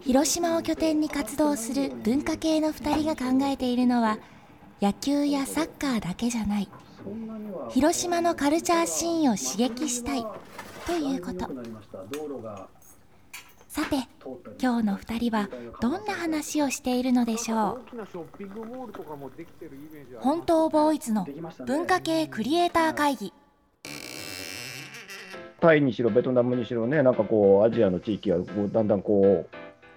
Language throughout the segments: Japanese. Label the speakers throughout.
Speaker 1: 広島を拠点に活動する文化系の2人が考えているのは野球やサッカーだけじゃない。広島のカルチャーシーンを刺激したい。ということ。さて今日の2人はどんな話をしているのでしょう。本当ボーイズの文化系クリエイター会議。
Speaker 2: タイにしろベトナムにしろねなんかこうアジアの地域はこうだんだんこ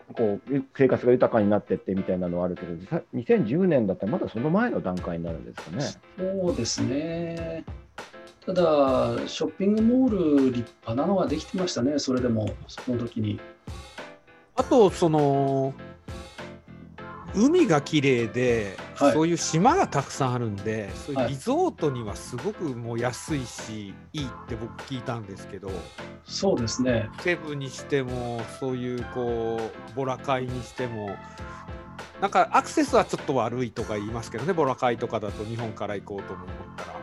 Speaker 2: うこう生活が豊かになってってみたいなのはあるけど2010年だったらまだその前の段階になるんですかね。
Speaker 3: そうですねただ、ショッピングモール立派なのができてましたね、それでも、その時に。
Speaker 4: あと、その、海が綺麗で、はい、そういう島がたくさんあるんで、そういうリゾートにはすごくもう安いし、いいって僕聞いたんですけど、
Speaker 3: そうですね。
Speaker 4: セブにしても、そういうこう、ボラ会にしても、なんかアクセスはちょっと悪いとか言いますけどね、ボラ会とかだと日本から行こうと思ったら。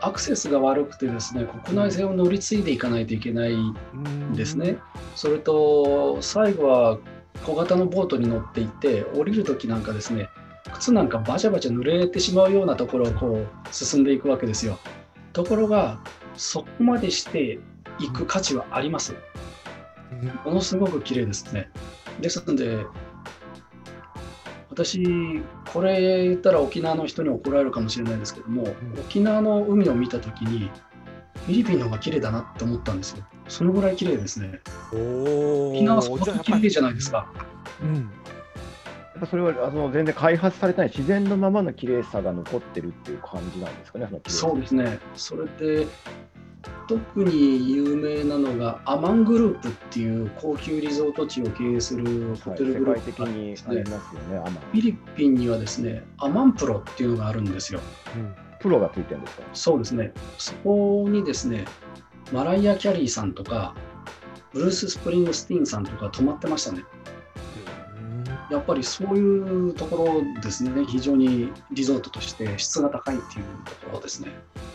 Speaker 3: アクセスが悪くてですね国内線を乗り継いでいかないといけないんですね。それと最後は小型のボートに乗っていって降りる時なんかですね靴なんかバチャバチャ濡れてしまうようなところをこう進んでいくわけですよ。ところがそこまでしていく価値はあります。ものすごく綺麗ですね。ですので私これ言ったら沖縄の人に怒られるかもしれないですけども、うん、沖縄の海を見た時にフィリピンの方が綺麗だなって思ったんですよそのぐらい綺麗ですね沖縄すごく綺麗じゃないですかうん
Speaker 2: やっぱそれはあの全然開発されたい自然のままの綺麗さが残ってるっていう感じなんですかね
Speaker 3: そうですねそれで特に有名なのがアマングループっていう高級リゾート地を経営するホテルグループが、ね、フィリピンにはですねアマンプロっていうのがあるんですよ。
Speaker 2: うん、プロがついてるんですか？
Speaker 3: そうですね。そこにですねマライア・キャリーさんとかブルース・スプリングスティーンさんとか泊まってましたね。やっぱりそういうところですね、非常にリゾートとして質が高いっていうところですね。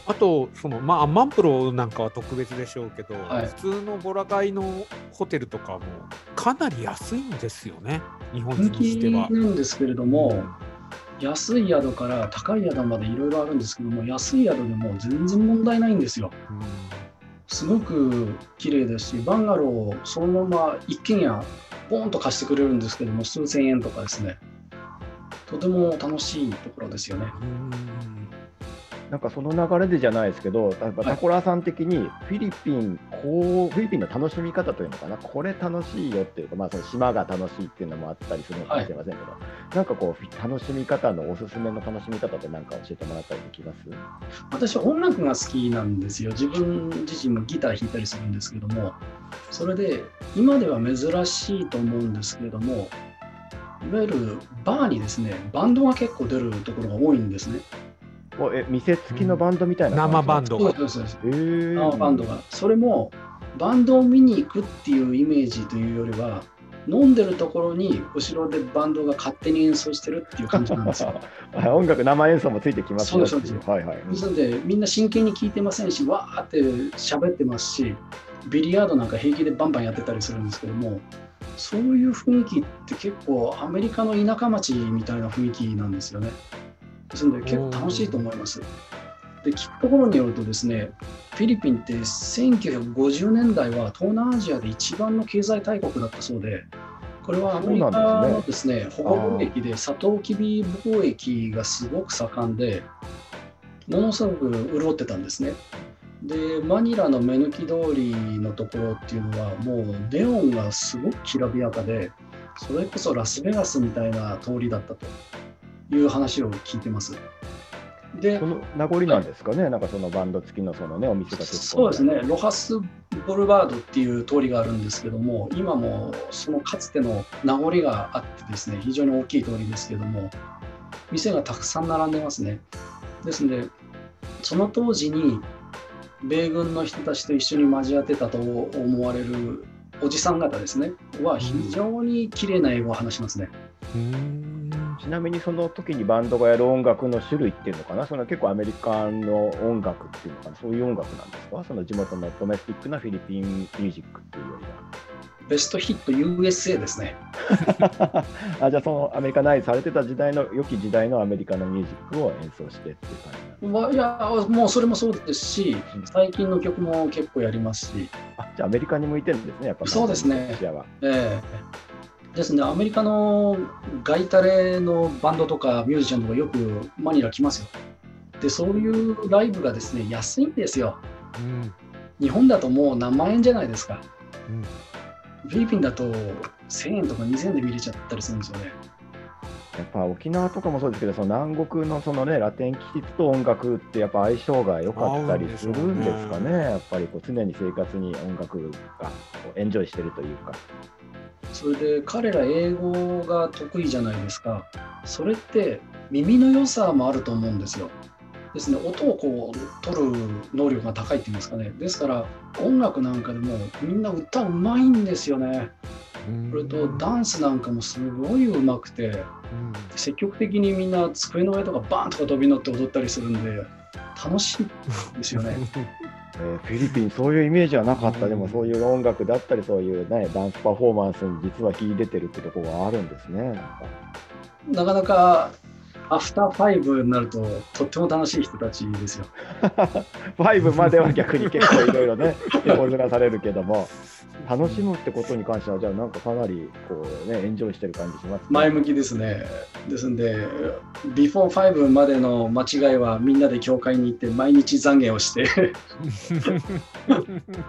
Speaker 4: あと、そのまあ、アマンプロなんかは特別でしょうけど、はい、普通のボラカイのホテルとかもかなり安いんですよね、日本人にしては。
Speaker 3: なんですけれども、うん、安い宿から高い宿までいろいろあるんですけども、安い宿でも全然問題ないんですよ。うんすごく綺麗ですし、バンガローをそのまま一軒家ポンと貸してくれるんですけども、数千円とかですね、とても楽しいところですよね。
Speaker 2: なんかその流れでじゃないですけど、例えばタコラさん的にフィリピン、こうフィリピンの楽しみ方というのかな、これ楽しいよっていうか、まあ、その島が楽しいっていうのもあったりするのかもしれませんけど、はい、なんかこう、楽しみ方のおすすめの楽しみ方って何か教えてもらったりできます？
Speaker 3: 私、音楽が好きなんですよ。自分自身もギター弾いたりするんですけども、それで今では珍しいと思うんですけれども、いわゆるバーにですね、バンドが結構出るところが多いんですね。
Speaker 2: え店付きのバンドみたいな、
Speaker 4: 生バンド
Speaker 3: が。そうですそうです。生バンドが。それもバンドを見に行くっていうイメージというよりは、飲んでるところに後ろでバンドが勝手に演奏してるっていう感じなんですよ。
Speaker 2: 音楽生演奏もついてきます
Speaker 3: そうですそうです。はいはい。ですのでみんな真剣に聴いてませんし、わーって喋ってますし、ビリヤードなんか平気でバンバンやってたりするんですけども、そういう雰囲気って結構アメリカの田舎町みたいな雰囲気なんですよね。ですので結構楽しいと思います。で聞くところによるとですねフィリピンって1950年代は東南アジアで一番の経済大国だったそうでこれはアメリカのですね保護貿易でサトウキビ貿易がすごく盛んでものすごく潤ってたんですね。でマニラの目抜き通りのところっていうのはもうネオンがすごくきらびやかでそれこそラスベガスみたいな通りだったという話を聞いてます。
Speaker 2: で、その名残なんですかね、はい、なんかそのバンド付きのそのね、お店が
Speaker 3: そうですね、ロハスボルバードっていう通りがあるんですけども今もそのかつての名残があってですね非常に大きい通りですけども店がたくさん並んでますね。ですのでその当時に米軍の人たちと一緒に交わってたと思われるおじさん方ですねは非常に綺麗な英語を話しますね。
Speaker 2: ちなみにその時にバンドがやる音楽の種類っていうのかな、その結構アメリカの音楽っていうのかな、そういう音楽なんですか、その地元のドメスティックなフィリピンミュージックっていうよりは。
Speaker 3: ベストヒット USA ですね。
Speaker 2: あじゃあそのアメリカ内されてた時代の良き時代のアメリカのミュージックを演奏してっていう感
Speaker 3: じまあ、いやもうそれもそうですし、最近の曲も結構やりますし。
Speaker 2: あじゃあアメリカに向いてるんですね、やっぱ
Speaker 3: そうですね。ええー、ですね、アメリカのガイタレのバンドとかミュージシャンとかよくマニラ来ますよ。で、そういうライブがですね、安いんですよ。うん、日本だともう何万円じゃないですか。うんフィリピンだと1000円とか2000円で見れちゃったりするんですよね。
Speaker 2: やっぱ沖縄とかもそうですけど、その南国のそのねラテン気質と音楽ってやっぱ相性が良かったりするんですかね、ねやっぱりこう常に生活に音楽がエンジョイしてるというか。
Speaker 3: それで彼ら英語が得意じゃないですか。それって耳の良さもあると思うんですよ。ですね、音をこう取る能力が高いっていうんですかね。ですから音楽なんかでもみんな歌うまいんですよね。それとダンスなんかもすごい上手くて、積極的にみんな机の上とかバーンとか飛び乗って踊ったりするんで楽しいですよね。
Speaker 2: えー、フィリピンそういうイメージはなかった、でもそういう音楽だったりそういう、ね、ダンスパフォーマンスに実は秀でてるってところがあるんですね。
Speaker 3: なかなかアフターファイブになると、とっても楽しい人たちですよ。
Speaker 2: ファイブまでは逆に結構いろいろね、横ずらされるけども、楽しむってことに関しては、じゃあ、なんかかなりこう、ね、エンジョイしてる感じします、ね、
Speaker 3: 前向きですね。ですんで、ビフォーファイブまでの間違いは、みんなで教会に行って、毎日懺悔をして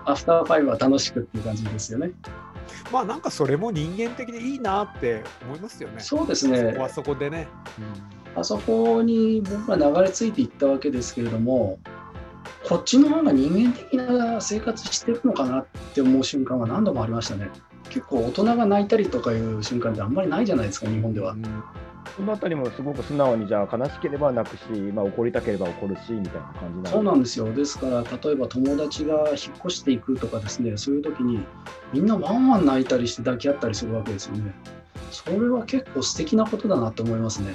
Speaker 3: アフターファイブは楽しくっていう感じですよね。
Speaker 4: まあなんかそれも人間的でいいなって思いますよね。
Speaker 3: そうですね。
Speaker 4: そこはそこでね。
Speaker 3: うんあそこに僕が流れ着いていったわけですけれどもこっちの方が人間的な生活してるのかなって思う瞬間は何度もありましたね。結構大人が泣いたりとかいう瞬間ってあんまりないじゃないですか日本では、うん、
Speaker 2: そのあたりもすごく素直にじゃあ悲しければ泣くし、まあ、怒りたければ怒るしみたいな感じ
Speaker 3: そうなんですよ。ですから例えば友達が引っ越していくとかですねそういう時にみんなワンワン泣いたりして抱き合ったりするわけですよね。それは結構素敵なことだなと思いますね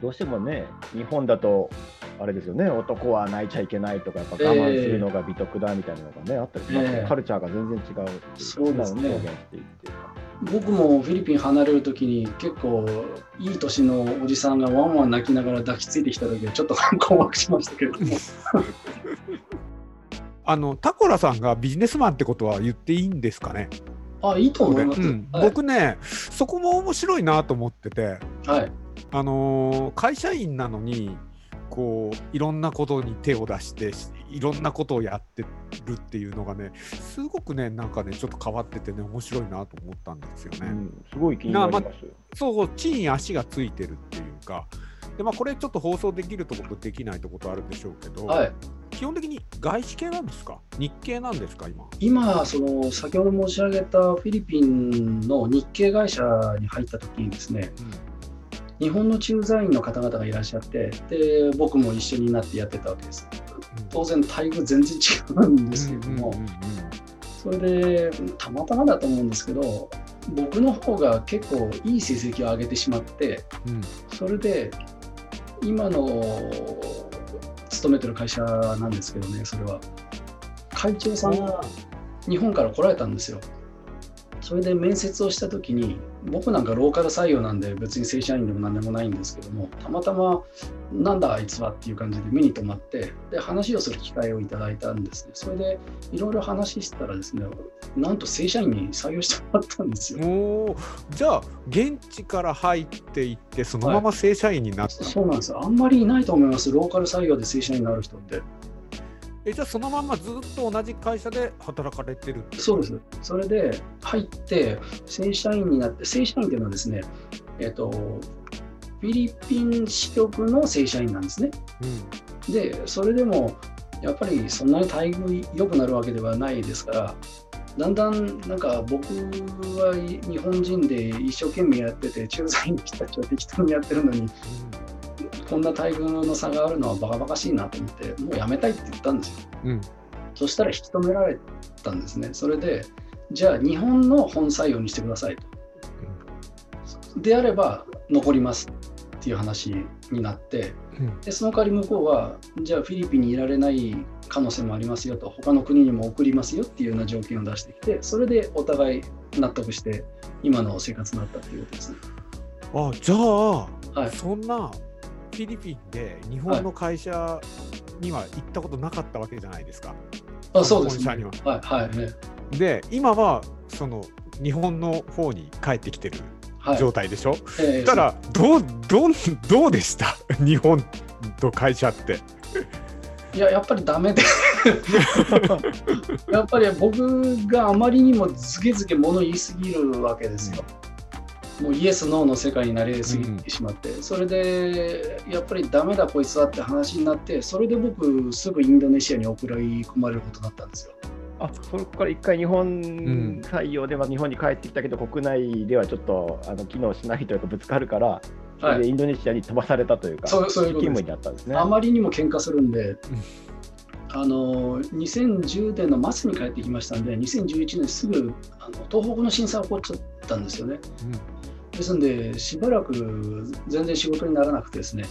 Speaker 2: どうしてもね、日本だと、あれですよね、男は泣いちゃいけないとか、やっぱ我慢するのが美徳だみたいなのがね、えー、あったりしますね、えー、カルチャーが全然違う
Speaker 3: そうですね。僕もフィリピン離れるときに結構いい年のおじさんがワンワン泣きながら抱きついてきた時はちょっと困惑しましたけれど。も
Speaker 4: あのタコラさんがビジネスマンってことは言っていいんですかね？
Speaker 3: あいいと思います、うん。
Speaker 4: はい、僕ねそこも面白いなと思ってて、
Speaker 3: はい、
Speaker 4: あのー、会社員なのにこういろんなことに手を出していろんなことをやってるっていうのがねすごくねなんかねちょっと変わっててね面白いなと思ったんですよね。う
Speaker 2: ん、すごい気になります、ま
Speaker 4: そう地に足がついてるっていうかで、まあ、これちょっと放送できるとことできないとことあるんでしょうけど、
Speaker 3: はい、
Speaker 4: 基本的に外資系なんですか？日系なんですか今？
Speaker 3: 今その先ほど申し上げたフィリピンの日系会社に入った時にですね、うん日本の駐在員の方々がいらっしゃってで僕も一緒になってやってたわけです。当然待遇全然違うんですけども、それでたまたまだと思うんですけど僕の方が結構いい成績を上げてしまって、うん、それで今の勤めてる会社なんですけどねそれは会長さんが日本から来られたんですよ。それで面接をした時に僕なんかローカル採用なんで別に正社員でも何でもないんですけどもたまたまなんだあいつはっていう感じで目に留まってで話をする機会をいただいたんですね。それでいろいろ話したらですねなんと正社員に採用してもらったんですよ。
Speaker 4: おじゃあ現地から入っていってそのまま正社員になった、
Speaker 3: はい、そうなんです。あんまりいないと思います。ローカル採用で正社員になる人って
Speaker 4: えじゃあそのままずっと同じ会社で働かれてる
Speaker 3: そうです。それで入って正社員になって正社員っていうのはですね、えっ、ー、とフィリピン支局の正社員なんですね。うん、でそれでもやっぱりそんなに待遇良くなるわけではないですからだんだんなんか僕は日本人で一生懸命やってて駐在員の人たちは適当にやってるのに、こんな待遇の差があるのはバカバカしいなと思ってもうやめたいって言ったんですよ。
Speaker 4: うん、
Speaker 3: そしたら引き止められたんですね。それでじゃあ日本の本採用にしてくださいと。であれば残りますっていう話になって、でその代わり向こうはじゃあフィリピンにいられない可能性もありますよと他の国にも送りますよっていうような条件を出してきてそれでお互い納得して今の生活になったっていうことですね。
Speaker 4: あじゃあ、はい、そんなフィリピンで日本の会社には行ったことなかったわけじゃないですか。
Speaker 3: あそうですね。はいはいね、
Speaker 4: で今はその日本の方に帰ってきてる状態でしょ、はい、えー、たらどうどうどうでした？日本と会社って。
Speaker 3: いややっぱりダメで やっぱり僕があまりにもずけずけ物言いすぎるわけですよ。もうイエス・ノーの世界になりすぎてしまって、うん、それでやっぱりダメだこいつはって話になってそれで僕すぐインドネシアに送り込まれることになったんですよ。
Speaker 2: あそこから一回日本採用で、まあ、日本に帰ってきたけど、国内ではちょっとあの機能しないというかぶつかるから、それでインドネシアに飛ばされたというか、
Speaker 3: はい、そういう
Speaker 2: 勤務になったんですね。
Speaker 3: あまりにも喧嘩するんで、あの2010年の末に帰ってきましたんで、2011年すぐあの東北の震災起こっちゃったんですよね。うん、ですんで、しばらく全然仕事にならなくてですね、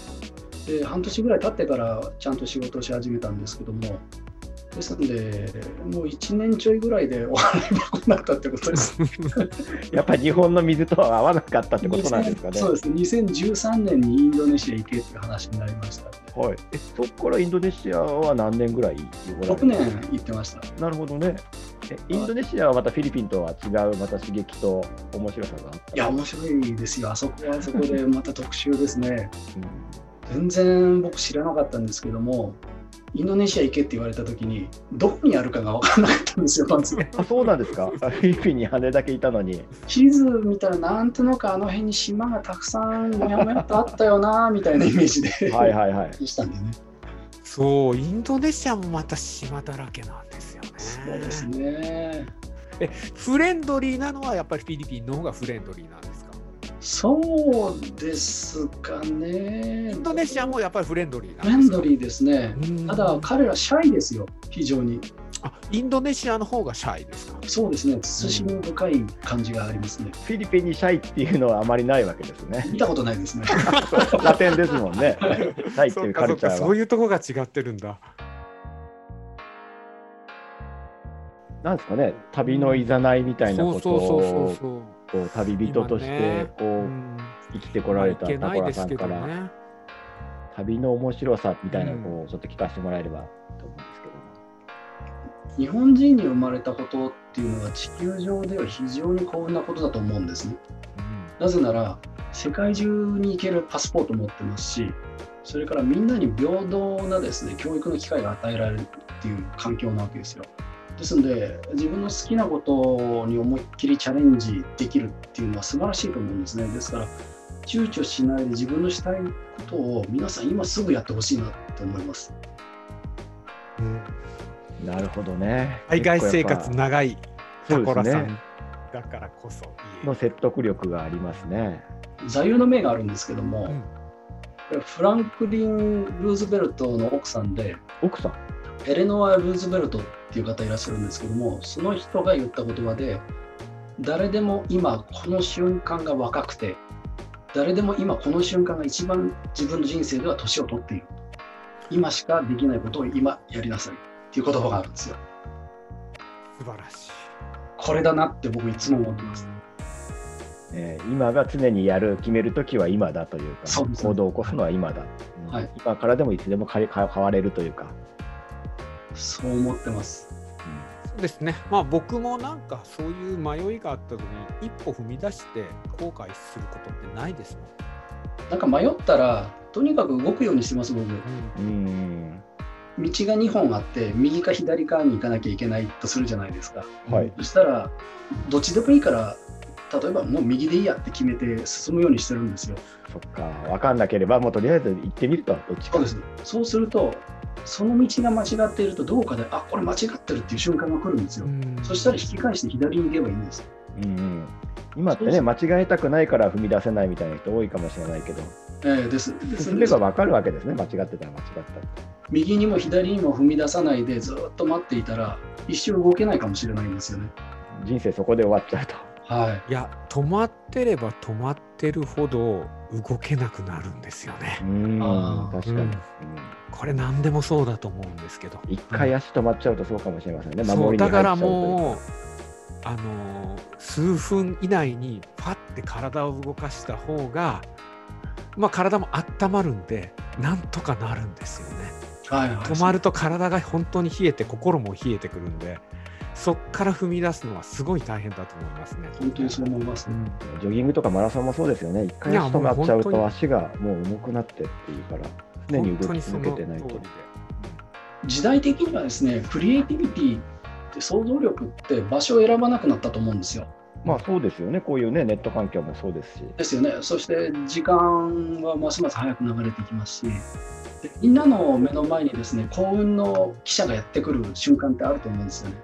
Speaker 3: で半年ぐらい経ってからちゃんと仕事をし始めたんですけども、ですので、もう1年ちょいぐらいでお払い箱になったってことです。
Speaker 2: やっぱり日本の水とは合わなかったってことなんですかね。
Speaker 3: そうです、2013年にインドネシア行けっていう話になりました。
Speaker 2: はい、えそこからインドネシアは何年ぐらい
Speaker 3: ?6 年行ってました。
Speaker 2: なるほどね。えインドネシアはまたフィリピンとは違う、また刺激と面白さがあった？
Speaker 3: いや、面白いですよ。あそこはあそこでまた特集ですね。うん、全然僕知らなかったんですけども、インドネシア行けって言われた時にどこにあるかが分からなかったんですよ まず。
Speaker 2: あそうなんですか？フィリピンに羽だけいたのに。
Speaker 3: 地図見たらなんとなくあの辺に島がたくさんもやもやとあったよなみたいなイメージで
Speaker 2: はいはいはい。
Speaker 3: したんでね。
Speaker 4: そうインドネシアもまた島だらけなんですよね。
Speaker 3: そうですね。
Speaker 4: えフレンドリーなのはやっぱりフィリピンの方がフレンドリーなんです
Speaker 3: そうですかね。
Speaker 4: インドネシアもやっぱりフレンドリー
Speaker 3: フレンドリーですね。ただ彼らシャイですよ、非常に。
Speaker 4: あインドネシアの方がシャイですか？
Speaker 3: そうですね、慎み深い感じがありますね。
Speaker 2: フィリピンにシャイっていうのはあまりないわけですね。
Speaker 3: 見たことないですね。
Speaker 2: ラテンですもんね。シャイっていうカルチャーは。
Speaker 4: そういうとこが違ってるんだ。
Speaker 2: なんですかね、旅のいざないみたいなことを。こう旅人としてこう、ねうん、生きてこられたタコラさんから、ね、旅の面白さみたいなのをちょっと聞かせてもらえればと思うんですけど
Speaker 3: も、日本人に生まれたことっていうのは地球上では非常に幸運なことだと思うんですね。うん、なぜなら世界中に行けるパスポートを持ってますしそれからみんなに平等なですね教育の機会が与えられるっていう環境なわけですよ。ですので自分の好きなことに思いっきりチャレンジできるっていうのは素晴らしいと思うんですね。ですから躊躇しないで自分のしたいことを皆さん今すぐやってほしいなって思います、
Speaker 2: うん、なるほどね。
Speaker 4: 海外生活長いタコラさんだからこそ
Speaker 2: の説得力がありますね。
Speaker 3: 座右の銘があるんですけども、うん、フランクリン・ルーズベルトの奥さんで
Speaker 2: 奥さん？
Speaker 3: エレノア・ルーズベルトっていう方いらっしゃるんですけどもその人が言った言葉で誰でも今この瞬間が若くて誰でも今この瞬間が一番自分の人生では年を取っている。今しかできないことを今やりなさいっていう言葉があるんですよ。
Speaker 4: 素晴らしい。
Speaker 3: これだなって僕いつも思ってます、
Speaker 2: えー、今が常にやる決める時は今だというか行動を起こすのは今だ、はい、今からでもいつでも変われるというか
Speaker 3: そう思ってます。
Speaker 4: そうですね、まあ、僕もなんかそういう迷いがあった時に一歩踏み出して後悔することってないですもん。
Speaker 3: なんか迷ったらとにかく動くようにしてます僕。うん、道が2本あって右か左かに行かなきゃいけないとするじゃないですか。はい、そしたらどっちでもいいから例えばもう右でいいやって決めて進むようにしてるんですよ。
Speaker 2: そっか分かんなければもうとりあえず行ってみるとどっちか。
Speaker 3: そうですそうするとその道が間違っているとどうかであこれ間違ってるっていう瞬間が来るんですよ、そしたら引き返して左に行けばいいんです
Speaker 2: うんうん。今ってね間違えたくないから踏み出せないみたいな人多いかもしれないけど、
Speaker 3: えー、です
Speaker 2: です。進めば分かるわけですね間違ってたら間違った
Speaker 3: 右にも左にも踏み出さないでずっと待っていたら一生動けないかもしれないんですよね。
Speaker 2: 人生そこで終わっちゃうと。
Speaker 3: は
Speaker 4: い、いや止まってれば止まってるほど動けなくなるんですよね。
Speaker 2: うん確かに、うん、
Speaker 4: これ何でもそうだと思うんですけど。
Speaker 2: 一回足止まっちゃうとそうかもしれませんね、
Speaker 4: 守りにだからもうあの数分以内にパッて体を動かした方が、まあ、体も温まるんでなんとかなるんですよね。はいはい、止まると体が本当に冷えて心も冷えてくるんでそこから踏み出すのはすごい大変だと思いますね。
Speaker 3: 本当にそう思います、ね、
Speaker 2: うん、ジョギングとかマラソンもそうですよね。一回足止まっちゃうと足がもう重くなってっていうから常に動き続けてないと。
Speaker 3: 時代的にはですねクリエイティビティって想像力って場所を選ばなくなったと思うんですよ。
Speaker 2: まあそうですよね、こういうね、ネット環境もそうですし。
Speaker 3: ですよね、そして時間はますます早く流れていきますし、みんなの目の前にですね幸運の記者がやってくる瞬間ってあると思うんですよね。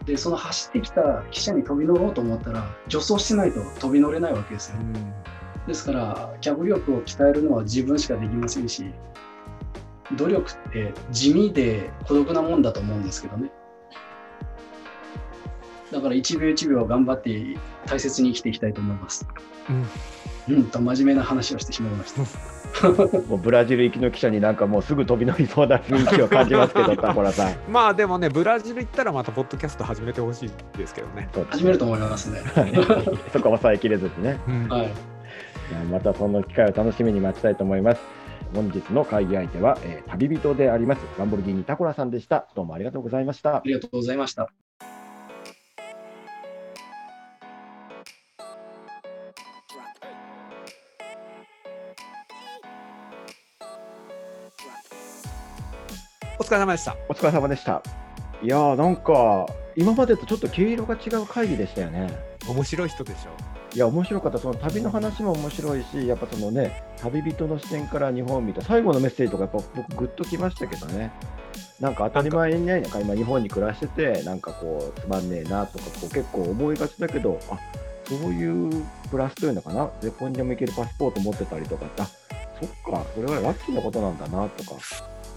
Speaker 3: うん、でその走ってきた記者に飛び乗ろうと思ったら助走しないと飛び乗れないわけですよ。うん、ですから脚力を鍛えるのは自分しかできませんし努力って地味で孤独なもんだと思うんですけどね。だから1秒1秒頑張って大切に生きていきたいと思います。うん、うん、と真面目な話をしてしまいました。
Speaker 2: もうブラジル行きの記者になんかもうすぐ飛び乗りそうな雰囲気を感じますけど、タコラさん。
Speaker 4: まあでもね、ブラジル行ったらまたポッドキャスト始めてほしいですけどね。
Speaker 3: 始めると思いますね。
Speaker 2: そこは抑えきれずにね。
Speaker 3: うん、はい。
Speaker 2: またその機会を楽しみに待ちたいと思います。本日の会議相手は、えー、旅人でありますランボルギーニタコラさんでした。どうもありがとうございました。
Speaker 3: ありがとうございました。
Speaker 4: お疲れ様でした。
Speaker 2: お疲れ様でした。いやーなんか今までとちょっと毛色が違う会議でしたよね。
Speaker 4: 面白い人でしょ。
Speaker 2: いや面白かった。その旅の話も面白いし、やっぱそのね旅人の視点から日本を見た最後のメッセージとかやっぱ僕グッときましたけどね。なんか当たり前にね、なんか今日本に暮らしててなんかこうつまんねえなとかこう結構思いがちだけど、あそういうプラスというのかな？どこにでも行けるパスポート持ってたりとか、あそっかそれはラッキーなことなんだなとか。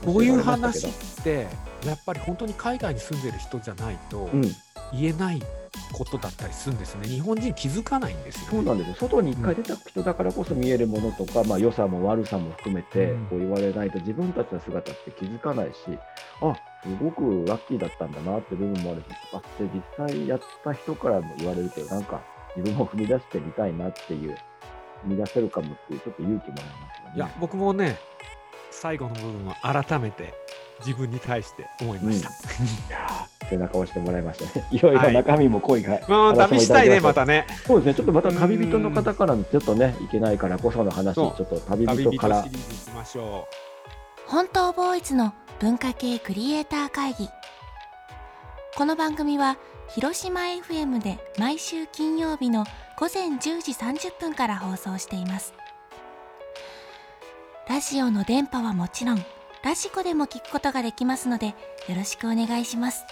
Speaker 4: こういう話ってやっぱり本当に海外に住んでる人じゃないと言えないことだったりするんですね、日本人気づかないんですよ、ね、
Speaker 2: そうなんですよ。外に一回出た人だからこそ見えるものとか、うん、まあ、良さも悪さも含めてこう言われないと自分たちの姿って気づかないし、あすごくラッキーだったんだなって部分もあるし、あって実際やった人からも言われると、なんか自分も踏み出してみたいなっていう、踏み出せるかもっていう、ちょっと勇気もらいますよね。
Speaker 4: いや僕もね最後の部分は改めて自分に対して思いました。うん、い
Speaker 2: や背中を押してもらいましたね。いろいろ中身も濃いが、はい、
Speaker 4: まあ、旅したいね、またね。
Speaker 2: そうですね、ちょっとまた旅人の方からちょっとね、いけないからこその話、ちょっと旅人から。
Speaker 1: 本当ボーイズの文化系クリエイター会議。この番組は、広島 FM で毎週金曜日の午前10時30分から放送しています。ラジオの電波はもちろん、ラジコでも聞くことができますので、よろしくお願いします。